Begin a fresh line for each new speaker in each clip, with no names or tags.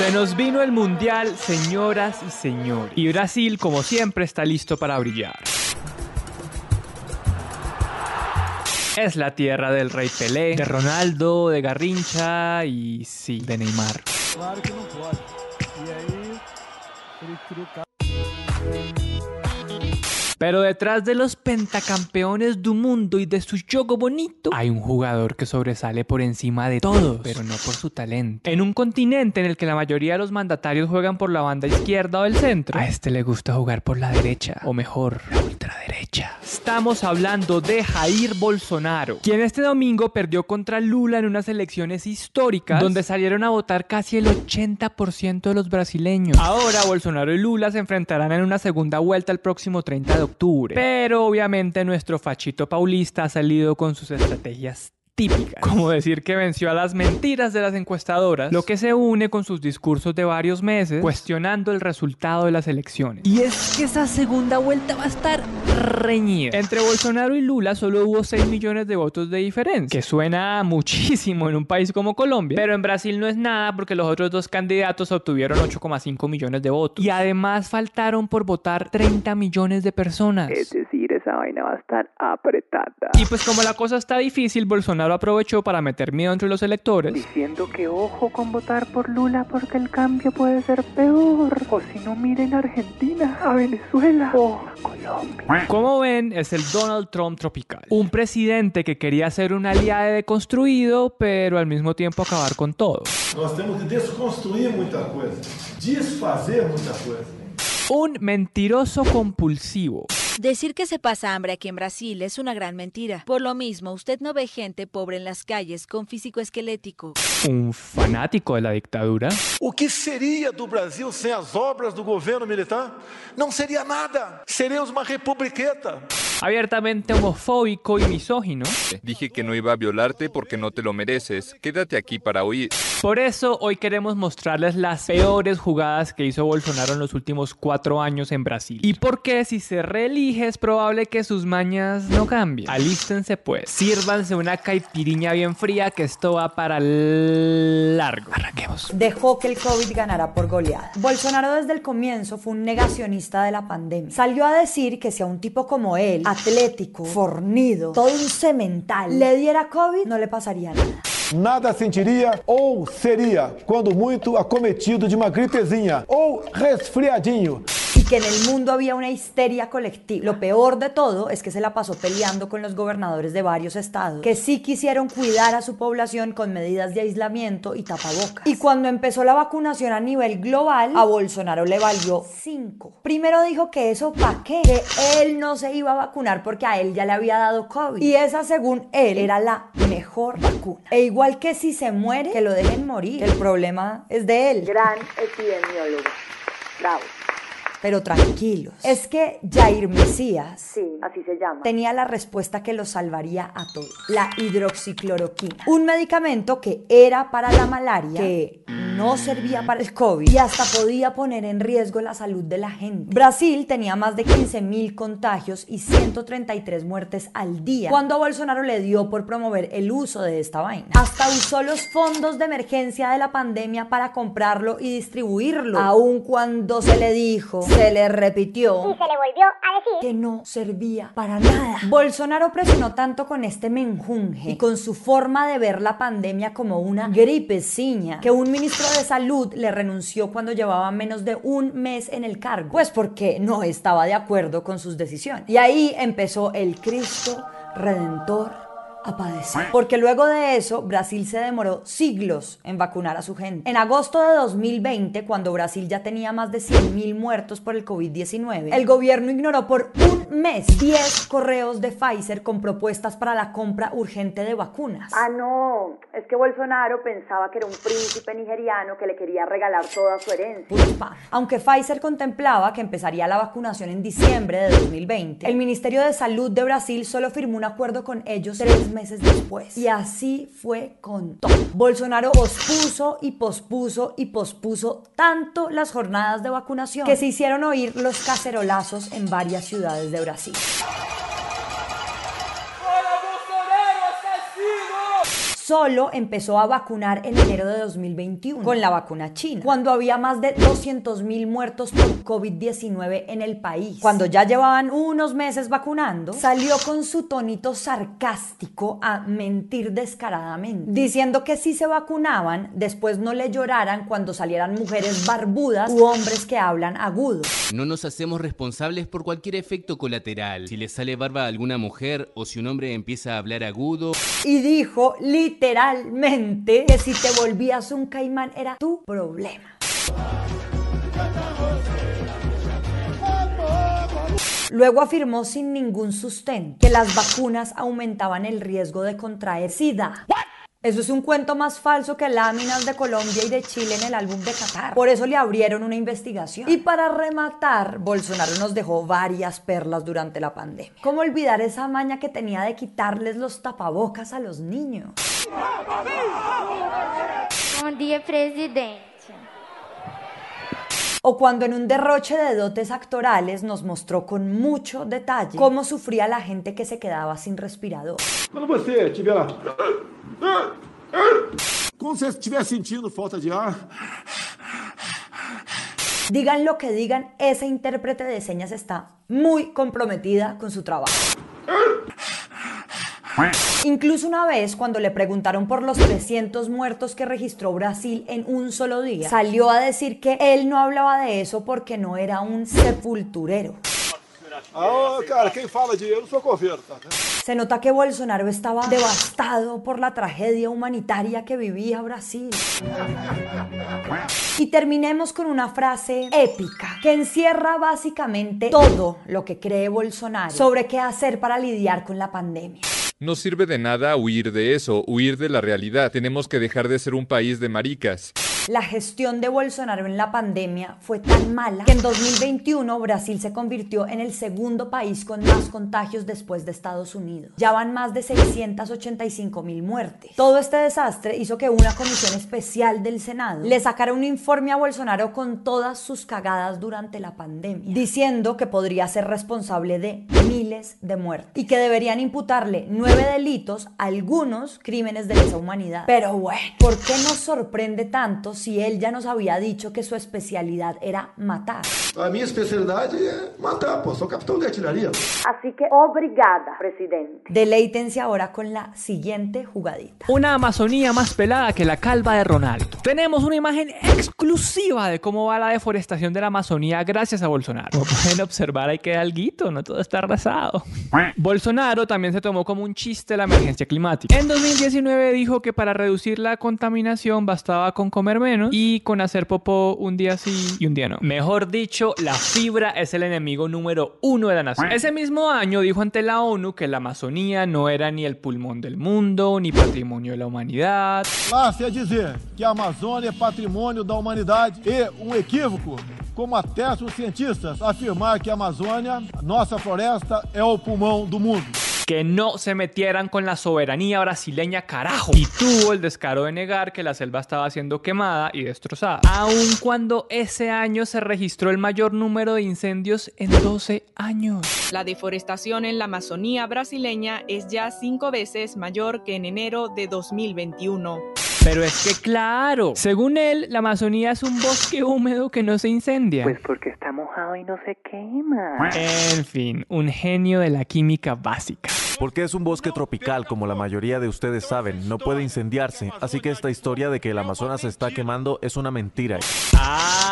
Se nos vino el mundial, señoras y señores. Y Brasil, como siempre, está listo para brillar. Es la tierra del rey Pelé, de Ronaldo, de Garrincha y sí, de Neymar.
Claro que pode. E aí,
Pero detrás de los pentacampeones del mundo y de su juego bonito, hay un jugador que sobresale por encima de todos, pero no por su talento. En un continente en el que la mayoría de los mandatarios juegan por la banda izquierda o el centro, a este le gusta jugar por la derecha, o mejor, la ultraderecha. Estamos hablando de Jair Bolsonaro, quien este domingo perdió contra Lula en unas elecciones históricas, donde salieron a votar casi el 80% de los brasileños. Ahora Bolsonaro y Lula se enfrentarán en una segunda vuelta el próximo 30 de octubre. Pero obviamente nuestro fachito paulista ha salido con sus estrategias típicas, como decir que venció a las mentiras de las encuestadoras, lo que se une con sus discursos de varios meses cuestionando el resultado de las elecciones. Y es que esa segunda vuelta va a estar reñida. Entre Bolsonaro y Lula solo hubo 6 millones de votos de diferencia, que suena muchísimo en un país como Colombia, pero en Brasil no es nada porque los otros dos candidatos obtuvieron 8,5 millones de votos. Y además faltaron por votar 30 millones de personas.
decir, esa vaina va a estar apretada.
Y pues como la cosa está difícil, Bolsonaro aprovechó para meter miedo entre los electores.
Diciendo que ojo con votar por Lula porque el cambio puede ser peor. O si no, miren a Argentina, a Venezuela o a Colombia.
Como ven, es el Donald Trump tropical. Un presidente que quería ser un aliado deconstruido, pero al mismo tiempo acabar con todo.
Nós temos que desconstruir muita coisa, desfazer muita coisa.
Un mentiroso compulsivo.
Decir que se pasa hambre aquí en Brasil es una gran mentira. Por lo mismo, usted no ve gente pobre en las calles con físico esquelético.
Un fanático de la dictadura.
O que seria do Brasil sem as obras do governo militar? Não seria nada. Seríamos uma republiqueta.
Abiertamente homofóbico y misógino.
Dije que no iba a violarte porque no te lo mereces. Quédate aquí para oír.
Por eso hoy queremos mostrarles las peores jugadas que hizo Bolsonaro en los últimos cuatro años en Brasil. Y por qué si se reelige es probable que sus mañas no cambien. Alístense pues. Sírvanse una caipiriña bien fría que esto va para largo. Arranquemos.
dejó que el COVID ganara por goleada. Bolsonaro desde el comienzo fue un negacionista de la pandemia. Salió a decir que si a un tipo como él, atlético, fornido, todo un cemental, le diera COVID, no le pasaría nada.
Nada sentiria ou seria, quando muito, acometido de uma gripezinha ou resfriadinho.
Que en el mundo había una histeria colectiva. Lo peor de todo es que se la pasó peleando con los gobernadores de varios estados, que sí quisieron cuidar a su población con medidas de aislamiento y tapabocas. Y cuando empezó la vacunación a nivel global, a Bolsonaro le valió cinco. Primero dijo que eso pa' qué, que él no se iba a vacunar porque a él ya le había dado COVID. Y esa, según él, era la mejor vacuna. E igual que si se muere, que lo dejen morir. El problema es de él.
Gran epidemiólogo. Bravo.
Pero tranquilos. Es que Jair Mesías
Sí, así se llama.
tenía la respuesta que los salvaría a todos. La hidroxicloroquina. Un medicamento que era para la malaria, que no servía para el COVID y hasta podía poner en riesgo la salud de la gente. Brasil tenía más de 15 mil contagios y 133 muertes al día cuando a Bolsonaro le dio por promover el uso de esta vaina. Hasta usó los fondos de emergencia de la pandemia para comprarlo y distribuirlo, aun cuando se le dijo, se le repitió
se le volvió a decir
que no servía para nada. Bolsonaro presionó tanto con este menjunje y con su forma de ver la pandemia como una gripeciña que un ministro de salud le renunció cuando llevaba menos de un mes en el cargo, pues porque no estaba de acuerdo con sus decisiones. Y ahí empezó el Cristo Redentor a padecer. Porque luego de eso, Brasil se demoró siglos en vacunar a su gente. En agosto de 2020, cuando Brasil ya tenía más de 100.000 muertos por el COVID-19, el gobierno ignoró por un mes 10 correos de Pfizer con propuestas para la compra urgente de vacunas.
Ah, no. Es que Bolsonaro pensaba que era un príncipe nigeriano que le quería regalar toda su herencia.
Puta. Aunque Pfizer contemplaba que empezaría la vacunación en diciembre de 2020, el Ministerio de Salud de Brasil solo firmó un acuerdo con ellos tres meses después. Y así fue con todo. Bolsonaro pospuso y pospuso y pospuso tanto las jornadas de vacunación que se hicieron oír los cacerolazos en varias ciudades de Brasil. Solo empezó a vacunar en enero de 2021 con la vacuna china, cuando había más de 200 mil muertos por COVID-19 en el país. Cuando ya llevaban unos meses vacunando, salió con su tonito sarcástico a mentir descaradamente, diciendo que si se vacunaban, después no le lloraran cuando salieran mujeres barbudas u hombres que hablan agudo.
No nos hacemos responsables por cualquier efecto colateral. Si le sale barba a alguna mujer o si un hombre empieza a hablar agudo.
Y dijo literalmente que si te volvías un caimán era tu problema. Luego afirmó sin ningún sustento que las vacunas aumentaban el riesgo de contraer SIDA. Eso es un cuento más falso que láminas de Colombia y de Chile en el álbum de Qatar. Por eso le abrieron una investigación. Y para rematar, Bolsonaro nos dejó varias perlas durante la pandemia. ¿Cómo olvidar esa maña que tenía de quitarles los tapabocas a los niños?
Bom dia, presidente.
O cuando en un derroche de dotes actorales nos mostró con mucho detalle cómo sufría la gente que se quedaba sin respirador.
Quando você estiver lá. Quando você estiver sentindo falta de ar,
Digan lo que digan, esa intérprete de señas está muy comprometida con su trabajo. Incluso una vez, cuando le preguntaron por los 300 muertos que registró Brasil en un solo día, salió a decir que él no hablaba de eso porque no era un sepulturero.
Ah, cara, quem fala de eu não sou coveiro, tá?
Se nota que Bolsonaro estaba devastado por la tragedia humanitaria que vivía Brasil. Y terminemos con una frase épica que encierra básicamente todo lo que cree Bolsonaro sobre qué hacer para lidiar con la pandemia.
No sirve de nada huir de eso, huir de la realidad. Tenemos que dejar de ser un país de maricas.
La gestión de Bolsonaro en la pandemia fue tan mala que en 2021 Brasil se convirtió en el segundo país con más contagios después de Estados Unidos. Ya van más de 685 mil muertes. Todo este desastre hizo que una comisión especial del Senado le sacara un informe a Bolsonaro con todas sus cagadas durante la pandemia, diciendo que podría ser responsable de miles de muertes y que deberían imputarle nueve delitos, algunos crímenes de lesa humanidad. Pero bueno, ¿por qué nos sorprende tanto si él ya nos había dicho que su especialidad era matar?
A minha especialidade é matar, pô. Sou capitão de artilharia.
Así que obrigada, presidente. Deleítense ahora con la siguiente jugadita.
Una Amazonía más pelada que la calva de Ronaldo. Tenemos una imagen exclusiva de cómo va la deforestación de la Amazonía gracias a Bolsonaro. Como pueden observar, hay que alguito, no todo está arrasado. Bolsonaro también se tomó como un chiste la emergencia climática. En 2019 dijo que para reducir la contaminación bastaba con comer menos y con hacer popó un día sí y un día no. Mejor dicho, la fibra es el enemigo número uno de la nación. Ese mismo año dijo ante la ONU que la Amazonía no era ni el pulmón del mundo ni patrimonio de la humanidad.
Lá-se a dizer que a Amazônia é patrimônio da humanidade e um equívoco, como atestam os cientistas, afirmar que a Amazônia, nossa floresta, é o pulmão do mundo.
Que no se metieran con la soberanía brasileña, carajo. Y tuvo el descaro de negar que la selva estaba siendo quemada y destrozada. Aun cuando ese año se registró el mayor número de incendios en 12 años.
La deforestación en la Amazonía brasileña es ya cinco veces mayor que en enero de 2021.
Pero es que claro, según él, la Amazonía es un bosque húmedo que no se incendia.
Pues porque está mojado y no se quema.
En fin, un genio de la química básica.
Porque es un bosque tropical, como la mayoría de ustedes saben, no puede incendiarse, así que esta historia de que el Amazonas se está quemando es una mentira.
Ah,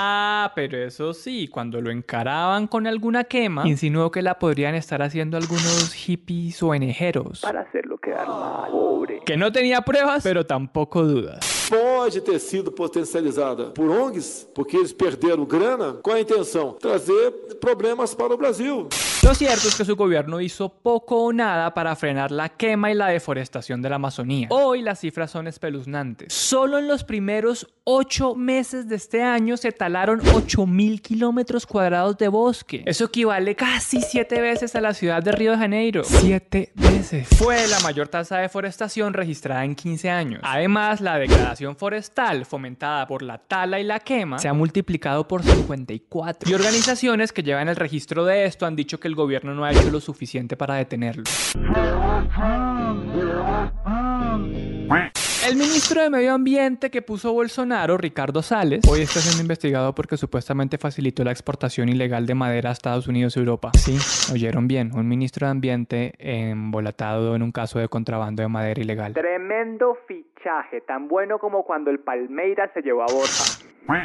pero eso sí, cuando lo encaraban con alguna quema, insinuó que la podrían estar haciendo algunos hippies o enejeros.
Para hacerlo quedar mal, pobre.
Que no tenía pruebas, pero tampoco dudas.
Pode ter sido potencializada por ONGs, porque eles perderam grana. Qual a intenção? Trazer problemas para o Brasil.
Lo cierto es que su gobierno hizo poco o nada para frenar la quema y la deforestación de la Amazonía. Hoy las cifras son espeluznantes. Solo en los primeros ocho meses de este año se talaron 8.000 kilómetros cuadrados de bosque. Eso equivale casi siete veces a la ciudad de Río de Janeiro. Siete veces. Fue la mayor tasa de deforestación registrada en 15 años. Además, la degradación forestal fomentada por la tala y la quema se ha multiplicado por 54. Y organizaciones que llevan el registro de esto han dicho que el gobierno no ha hecho lo suficiente para detenerlo. El ministro de Medio Ambiente que puso Bolsonaro, Ricardo Sales, hoy está siendo investigado porque supuestamente facilitó la exportación ilegal de madera a Estados Unidos y Europa. Sí, oyeron bien, un ministro de Ambiente embolatado en un caso de contrabando de madera ilegal.
Tremendo fichaje, tan bueno como cuando el Palmeiras se llevó a Borja.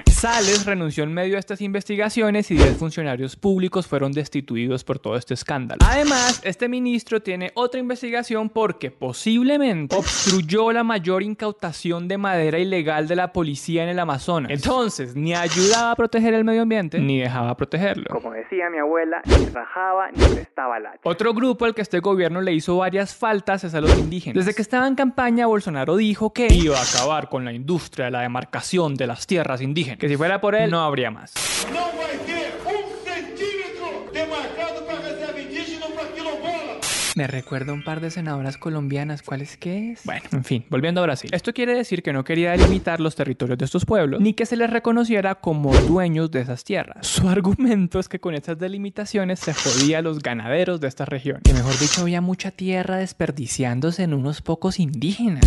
Sales renunció en medio de estas investigaciones y 10 funcionarios públicos fueron destituidos por todo este escándalo. Además, este ministro tiene otra investigación porque posiblemente obstruyó la mayor incautación de madera ilegal de la policía en el Amazonas. Entonces, ni ayudaba a proteger el medio ambiente, ni dejaba protegerlo.
Como decía mi abuela, ni rajaba ni prestaba la.
Otro grupo al que este gobierno le hizo varias faltas es a los indígenas. Desde que estaba en campaña, Bolsonaro dijo que iba a acabar con la industria de la demarcación de las tierras indígenas que si fuera por él, no habría más.
Não vai ter um centímetro demarcado para reserva indígena ou para quilombola.
Me recuerda un par de senadoras colombianas. ¿Cuáles qué es? Bueno, en fin, volviendo a Brasil. Esto quiere decir que no quería delimitar los territorios de estos pueblos, ni que se les reconociera como dueños de esas tierras. Su argumento es que con estas delimitaciones se jodía a los ganaderos de esta región. Que mejor dicho, había mucha tierra desperdiciándose en unos pocos indígenas.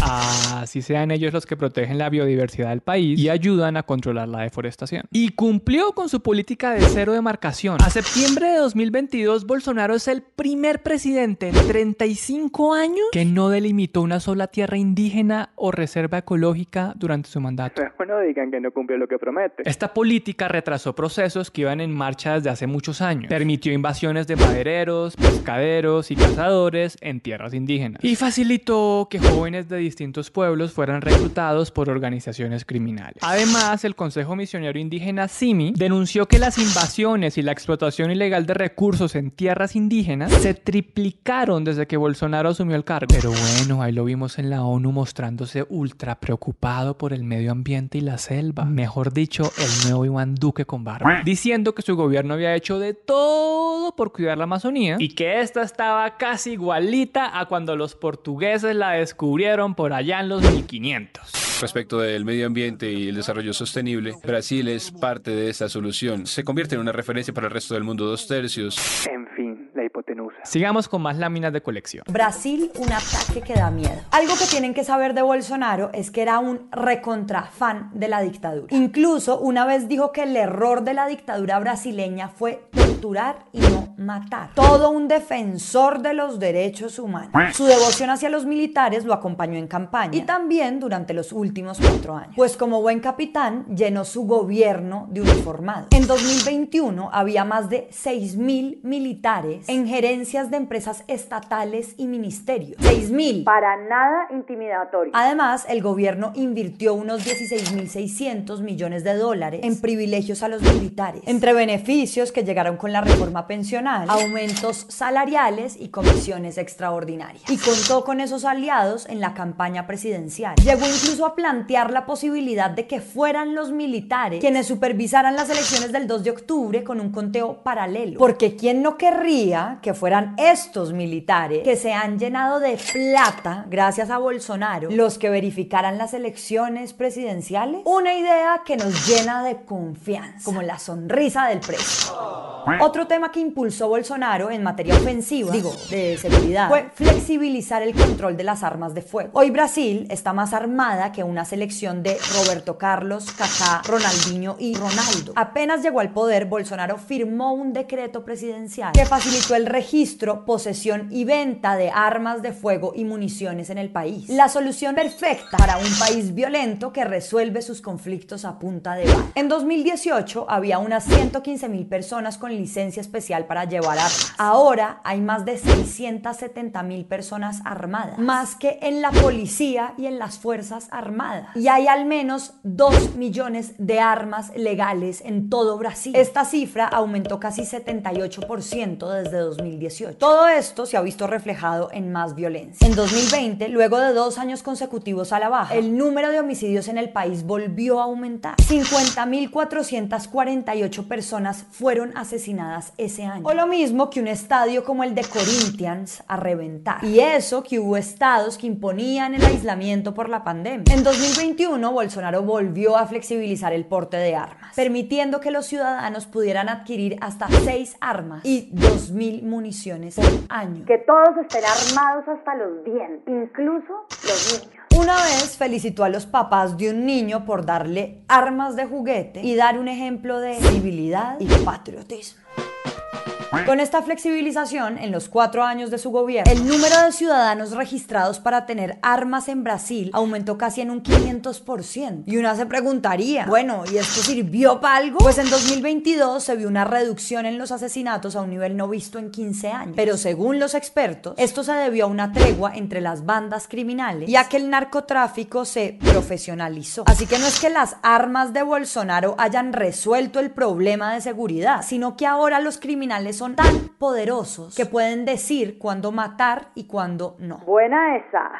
Así sean ellos los que protegen la biodiversidad del país y ayudan a controlar la deforestación. Y cumplió con su política de cero demarcación. A septiembre de 2022, Bolsonaro es el primer presidente en 35 años que no delimitó una sola tierra indígena o reserva ecológica durante su mandato.
Bueno, digan que no cumplió lo que promete.
Esta política retrasó procesos que iban en marcha desde hace muchos años. Permitió invasiones de madereros, pescaderos y cazadores en tierras indígenas. Y facilitó que jóvenes de distintos pueblos fueran reclutados por organizaciones criminales. Además, el Consejo Misionero Indígena CIMI denunció que las invasiones y la explotación ilegal de recursos en tierras indígenas se triplicaron desde que Bolsonaro asumió el cargo. Pero bueno, ahí lo vimos en la ONU mostrándose ultra preocupado por el medio ambiente y la selva. Mejor dicho, el nuevo Iván Duque con barba. Diciendo que su gobierno había hecho de todo por cuidar la Amazonía y que esta estaba casi igualita a cuando los portugueses la descubrieron por allá en los 1500.
Respecto del medio ambiente y el desarrollo sostenible, Brasil es parte de esta solución. Se convierte en una referencia para el resto del mundo dos tercios.
En fin.
Sigamos con más láminas de colección.
Brasil, un ataque que da miedo. Algo que tienen que saber de Bolsonaro es que era un recontra fan de la dictadura. Incluso una vez dijo que el error de la dictadura brasileña fue torturar y no matar. Todo un defensor de los derechos humanos. Su devoción hacia los militares lo acompañó en campaña y también durante los últimos cuatro años. Pues como buen capitán llenó su gobierno de uniformados. En 2021 había más de 6.000 militares en gerencias de empresas estatales y ministerios. 6.000.
Para nada intimidatorio.
Además, el gobierno invirtió unos 16.600 millones de dólares en privilegios a los militares, entre beneficios que llegaron con la reforma pensional, aumentos salariales y comisiones extraordinarias. Y contó con esos aliados en la campaña presidencial. Llegó incluso a plantear la posibilidad de que fueran los militares quienes supervisaran las elecciones del 2 de octubre con un conteo paralelo. Porque ¿quién no querría que fueran estos militares que se han llenado de plata gracias a Bolsonaro los que verificaran las elecciones presidenciales? Una idea que nos llena de confianza, como la sonrisa del precio. Otro tema que impulsó Bolsonaro en materia ofensiva, digo, de seguridad, fue flexibilizar el control de las armas de fuego. Hoy Brasil está más armada que una selección de Roberto Carlos, Kaká, Ronaldinho y Ronaldo. Apenas llegó al poder, Bolsonaro firmó un decreto presidencial que facilitó el registro, posesión y venta de armas de fuego y municiones en el país. La solución perfecta para un país violento que resuelve sus conflictos a punta de bala. En 2018 había unas 115 mil personas con licencia especial para llevar armas. Ahora hay más de 670 mil personas armadas, más que en la policía y en las Fuerzas Armadas. Y hay al menos 2 millones de armas legales en todo Brasil. Esta cifra aumentó casi 78% desde 2018. Todo esto se ha visto reflejado en más violencia. En 2020, luego de dos años consecutivos a la baja, el número de homicidios en el país volvió a aumentar. 50.448 personas fueron asesinadas ese año. O lo mismo que un estadio como el de Corinthians a reventar. Y eso que hubo estados que imponían el aislamiento por la pandemia. En 2021, Bolsonaro volvió a flexibilizar el porte de armas, permitiendo que los ciudadanos pudieran adquirir hasta 6 armas y 2.000 municiones por año.
Que todos estén armados hasta los dientes, incluso los niños.
Una vez felicitó a los papás de un niño por darle armas de juguete y dar un ejemplo de civilidad y patriotismo. Con esta flexibilización, en los cuatro años de su gobierno, el número de ciudadanos registrados para tener armas en Brasil aumentó casi en un 500%. Y una se preguntaría, bueno, ¿y esto sirvió para algo? Pues en 2022 se vio una reducción en los asesinatos a un nivel no visto en 15 años. Pero según los expertos, esto se debió a una tregua entre las bandas criminales y a que el narcotráfico se profesionalizó. Así que no es que las armas de Bolsonaro hayan resuelto el problema de seguridad, sino que ahora los criminales son tan poderosos que pueden decir cuándo matar y cuándo no.
Buena esa.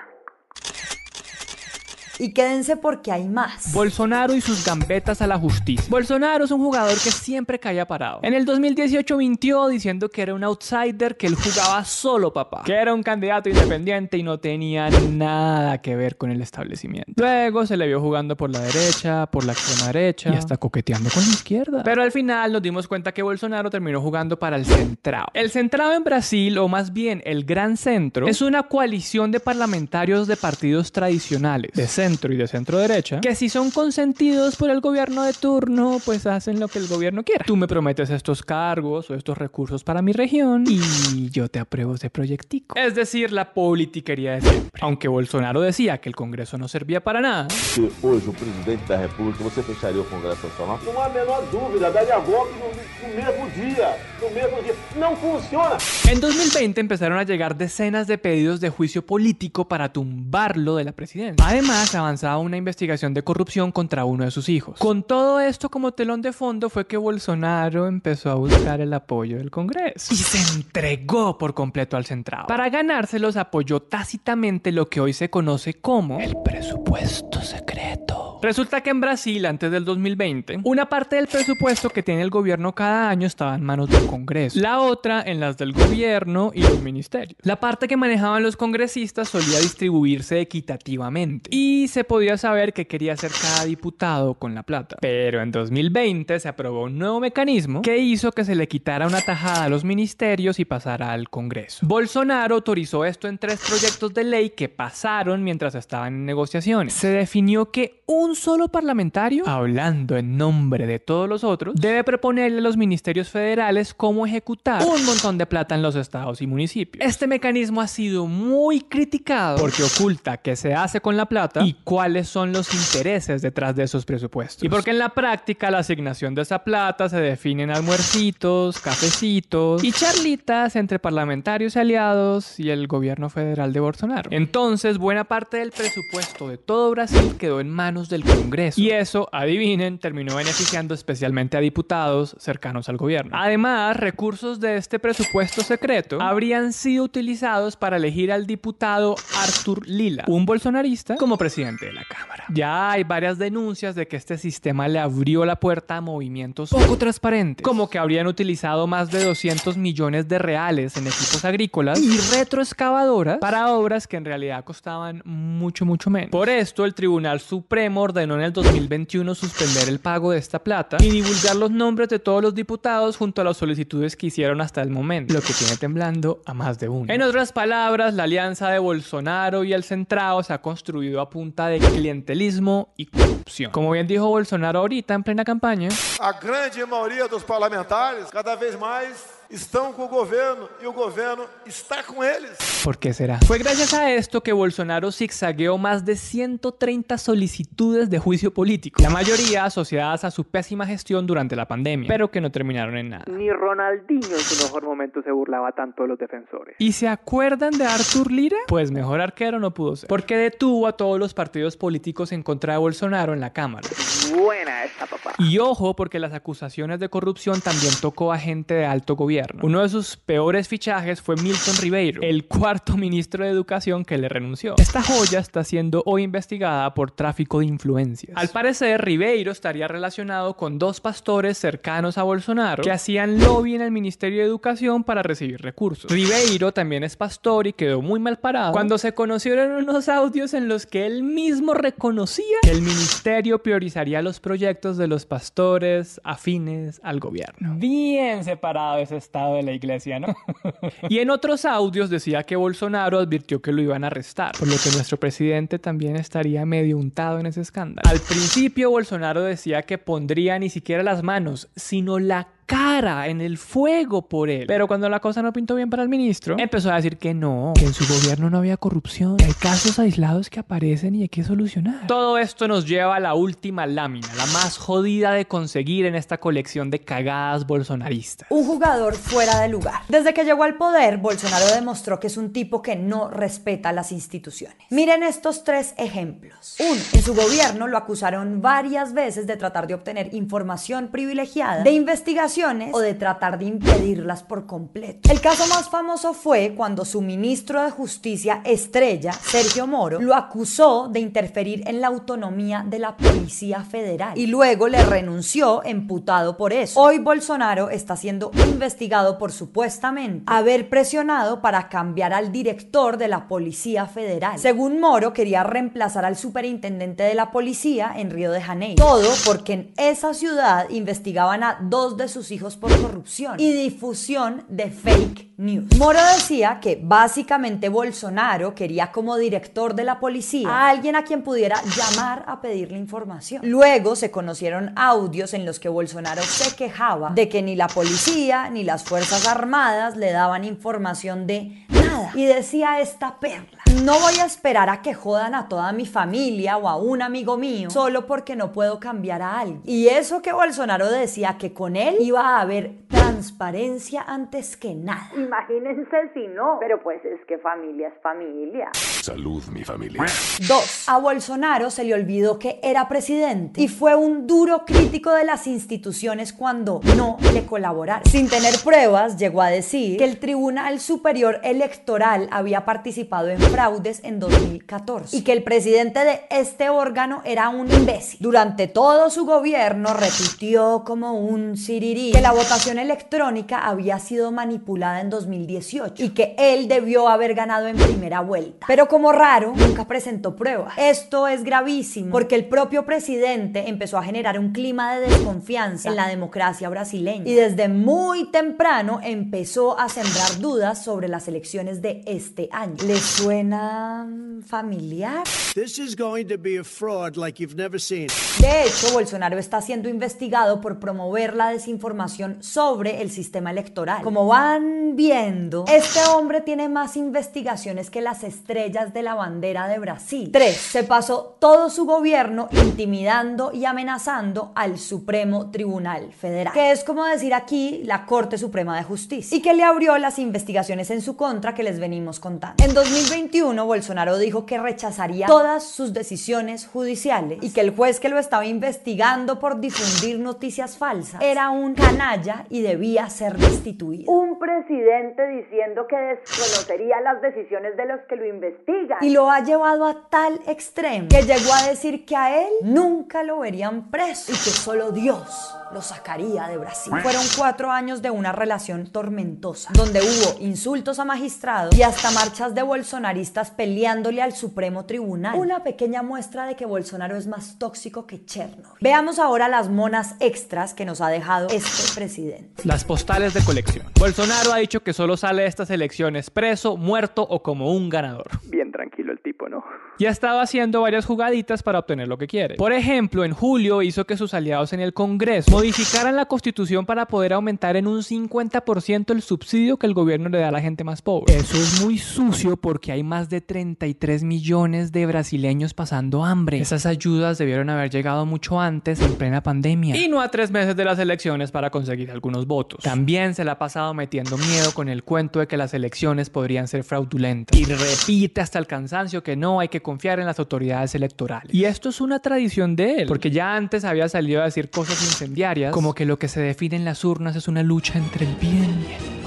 Y quédense porque hay más.
Bolsonaro y sus gambetas a la justicia. Bolsonaro es un jugador que siempre caía parado. En el 2018 mintió diciendo que era un outsider, que él jugaba solo papá, que era un candidato independiente y no tenía nada que ver con el establecimiento. Luego se le vio jugando por la derecha, por la extrema derecha y hasta coqueteando con la izquierda. Pero al final nos dimos cuenta que Bolsonaro terminó jugando para el centrado. El centrado en Brasil, o más bien el Gran Centro, es una coalición de parlamentarios de partidos tradicionales, de centro y de centro derecha, que si son consentidos por el gobierno de turno, pues hacen lo que el gobierno quiera. Tú me prometes estos cargos o estos recursos para mi región y yo te apruebo ese proyectico. Es decir, la politiquería de siempre. Aunque Bolsonaro decía que el Congreso no servía para nada.
Se hoje o presidente da República, você fecharia o Congresso Nacional?
Não há a menor dúvida, daria golpe no, no mesmo dia. No mesmo dia. Não funciona.
En 2020 empezaron a llegar decenas de pedidos de juicio político para tumbarlo de la presidencia. Además, avanzaba una investigación de corrupción contra uno de sus hijos. Con todo esto como telón de fondo fue que Bolsonaro empezó a buscar el apoyo del Congreso y se entregó por completo al centrado. Para ganárselos apoyó tácitamente lo que hoy se conoce como el presupuesto secreto. Resulta que en Brasil, antes del 2020, una parte del presupuesto que tiene el gobierno cada año estaba en manos del Congreso, la otra en las del gobierno y los ministerios. La parte que manejaban los congresistas solía distribuirse equitativamente y se podía saber qué quería hacer cada diputado con la plata. Pero en 2020 se aprobó un nuevo mecanismo que hizo que se le quitara una tajada a los ministerios y pasara al Congreso. Bolsonaro autorizó esto en tres proyectos de ley que pasaron mientras estaban en negociaciones. Se definió que un solo parlamentario, hablando en nombre de todos los otros, debe proponerle a los ministerios federales cómo ejecutar un montón de plata en los estados y municipios. Este mecanismo ha sido muy criticado porque oculta qué se hace con la plata y cuáles son los intereses detrás de esos presupuestos. Y porque en la práctica la asignación de esa plata se define en almuercitos, cafecitos y charlitas entre parlamentarios y aliados y el gobierno federal de Bolsonaro. Entonces, buena parte del presupuesto de todo Brasil quedó en manos del Congreso. Y eso, adivinen, terminó beneficiando especialmente a diputados cercanos al gobierno. Además, recursos de este presupuesto secreto habrían sido utilizados para elegir al diputado Arthur Lila, un bolsonarista, como presidente de la Cámara. Ya hay varias denuncias de que este sistema le abrió la puerta a movimientos poco transparentes, como que habrían utilizado más de 200 millones de reales en equipos agrícolas y retroexcavadoras para obras que en realidad costaban mucho, mucho menos. Por esto, el Tribunal Supremo ordenó en el 2021 suspender el pago de esta plata y divulgar los nombres de todos los diputados junto a las solicitudes que hicieron hasta el momento, lo que tiene temblando a más de uno. En otras palabras, la alianza de Bolsonaro y el centrado se ha construido a punta de clientelismo y corrupción. Como bien dijo Bolsonaro ahorita en plena campaña,
A grande maioria dos parlamentares, cada vez mais, estão com o governo e o governo está com eles.
¿por qué será? Fue gracias a esto que Bolsonaro zigzagueó más de 130 solicitudes de juicio político, la mayoría asociadas a su pésima gestión durante la pandemia, pero que no terminaron en nada.
Ni Ronaldinho en su mejor momento se burlaba tanto de los defensores.
¿Y se acuerdan de Artur Lira? Pues mejor arquero no pudo ser, porque detuvo a todos los partidos políticos en contra de Bolsonaro en la Cámara.
Buena esta, papá.
Y ojo, porque las acusaciones de corrupción también tocó a gente de alto gobierno. Uno de sus peores fichajes fue Milton Ribeiro, el cuarto ministro de Educación que le renunció. Esta joya está siendo hoy investigada por tráfico de influencias. Al parecer, Ribeiro estaría relacionado con dos pastores cercanos a Bolsonaro que hacían lobby en el Ministerio de Educación para recibir recursos. Ribeiro también es pastor y quedó muy mal parado cuando se conocieron unos audios en los que él mismo reconocía que el ministerio priorizaría los proyectos de los pastores afines al gobierno. Bien separado ese Estado de la Iglesia, ¿no? y en otros audios decía que Bolsonaro advirtió que lo iban a arrestar, por lo que nuestro presidente también estaría medio untado en ese escándalo. Al principio Bolsonaro decía que pondría ni siquiera las manos, sino la cara en el fuego por él. Pero cuando la cosa no pintó bien para el ministro, empezó a decir que no, que en su gobierno no había corrupción, que hay casos aislados que aparecen y hay que solucionar. Todo esto nos lleva a la última lámina, la más jodida de conseguir en esta colección de cagadas bolsonaristas.
Un jugador fuera de lugar. Desde que llegó al poder, Bolsonaro demostró que es un tipo que no respeta las instituciones. Miren estos tres ejemplos. Uno, en su gobierno lo acusaron varias veces de tratar de obtener información privilegiada de investigación o de tratar de impedirlas por completo. El caso más famoso fue cuando su ministro de Justicia estrella, Sergio Moro, lo acusó de interferir en la autonomía de la Policía Federal y luego le renunció emputado por eso. Hoy Bolsonaro está siendo investigado por supuestamente haber presionado para cambiar al director de la Policía Federal. Según Moro, quería reemplazar al superintendente de la policía en Río de Janeiro. Todo porque en esa ciudad investigaban a dos de sus hijos por corrupción. Y difusión de fake Moro decía que básicamente Bolsonaro quería como director de la policía a alguien a quien pudiera llamar a pedirle información. Luego se conocieron audios en los que Bolsonaro se quejaba de que ni la policía ni las Fuerzas Armadas le daban información de nada. Y decía esta perla, no voy a esperar a que jodan a toda mi familia o a un amigo mío solo porque no puedo cambiar a alguien. Y eso que Bolsonaro decía que con él iba a haber transparencia antes que nada.
Imagínense si no, pero pues es que familia es familia.
Salud, mi familia.
Dos, a Bolsonaro se le olvidó que era presidente y fue un duro crítico de las instituciones cuando no le colaboraron. Sin tener pruebas, llegó a decir que el Tribunal Superior Electoral había participado en fraudes en 2014 y que el presidente de este órgano era un imbécil. Durante todo su gobierno repitió como un sirirí que la votación electrónica había sido manipulada en 2018 y que él debió haber ganado en primera vuelta. Pero como raro, nunca presentó pruebas. Esto es gravísimo porque el propio presidente empezó a generar un clima de desconfianza en la democracia brasileña y desde muy temprano empezó a sembrar dudas sobre las elecciones de este año. ¿Le suena familiar?
This is going to be a fraud like you've never seen.
De hecho, Bolsonaro está siendo investigado por promover la desinformación sobre el sistema electoral. Como van viendo, este hombre tiene más investigaciones que las estrellas de la bandera de Brasil. 3. Se pasó todo su gobierno intimidando y amenazando al Supremo Tribunal Federal, que es como decir aquí la Corte Suprema de Justicia, y que le abrió las investigaciones en su contra que les venimos contando. En 2021, Bolsonaro dijo que rechazaría todas sus decisiones judiciales y que el juez que lo estaba investigando por difundir noticias falsas era un canalla y debía ser destituido.
Un presidente diciendo que desconocería las decisiones de los que lo investigan.
Y lo ha llevado a tal extremo que llegó a decir que a él nunca lo verían preso y que solo Dios lo sacaría de Brasil. Fueron cuatro años de una relación tormentosa, donde hubo insultos a magistrados y hasta marchas de bolsonaristas peleándole al Supremo Tribunal. Una pequeña muestra de que Bolsonaro es más tóxico que Chernobyl. Veamos ahora las monas extras que nos ha dejado este presidente.
Las postales de colección. Bolsonaro ha dicho que solo sale de estas elecciones preso, muerto o como un ganador.
Bien tranquilo el tipo, ¿no?
Y ha estado haciendo varias jugaditas para obtener lo que quiere. Por ejemplo, en julio hizo que sus aliados en el Congreso modificaran la constitución para poder aumentar en un 50% el subsidio que el gobierno le da a la gente más pobre. Eso es muy sucio porque hay más de 33 millones de brasileños pasando hambre. Esas ayudas debieron haber llegado mucho antes, en plena pandemia. Y no a tres meses de las elecciones para conseguir algunos votos. También se le ha pasado metiendo miedo con el cuento de que las elecciones podrían ser fraudulentas. Y repite hasta el cansancio que no hay que confiar en las autoridades electorales. Y esto es una tradición de él, porque ya antes había salido a decir cosas incendiarias, como que lo que se define en las urnas es una lucha entre el bien y el mal.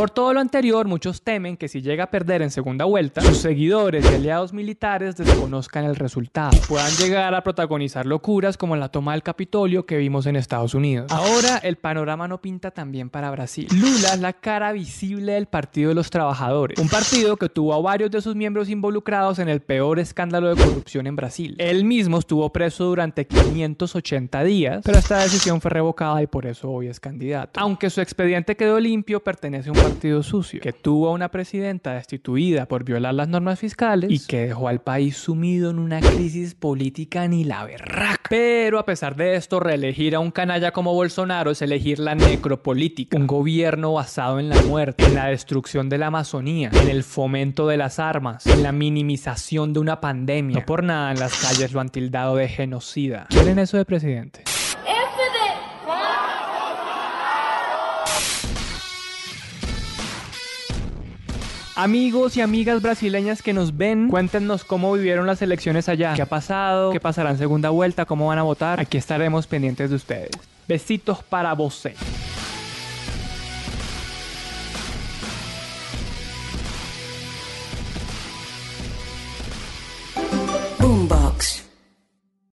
Por todo lo anterior, muchos temen que si llega a perder en segunda vuelta, sus seguidores y aliados militares desconozcan el resultado, puedan llegar a protagonizar locuras como la toma del Capitolio que vimos en Estados Unidos. Ahora el panorama no pinta tan bien para Brasil. Lula es la cara visible del Partido de los Trabajadores, un partido que tuvo a varios de sus miembros involucrados en el peor escándalo de corrupción en Brasil. Él mismo estuvo preso durante 580 días, pero esta decisión fue revocada y por eso hoy es candidato. Aunque su expediente quedó limpio, pertenece a un partido sucio, que tuvo a una presidenta destituida por violar las normas fiscales y que dejó al país sumido en una crisis política ni la berraca. Pero a pesar de esto, reelegir a un canalla como Bolsonaro es elegir la necropolítica, un gobierno basado en la muerte, en la destrucción de la Amazonía, en el fomento de las armas, en la minimización de una pandemia. No por nada en las calles lo han tildado de genocida. ¿Quieren eso de presidente? Amigos y amigas brasileñas que nos ven, cuéntenos cómo vivieron las elecciones allá, qué ha pasado, qué pasará en segunda vuelta, cómo van a votar. Aquí estaremos pendientes de ustedes. Besitos para vos.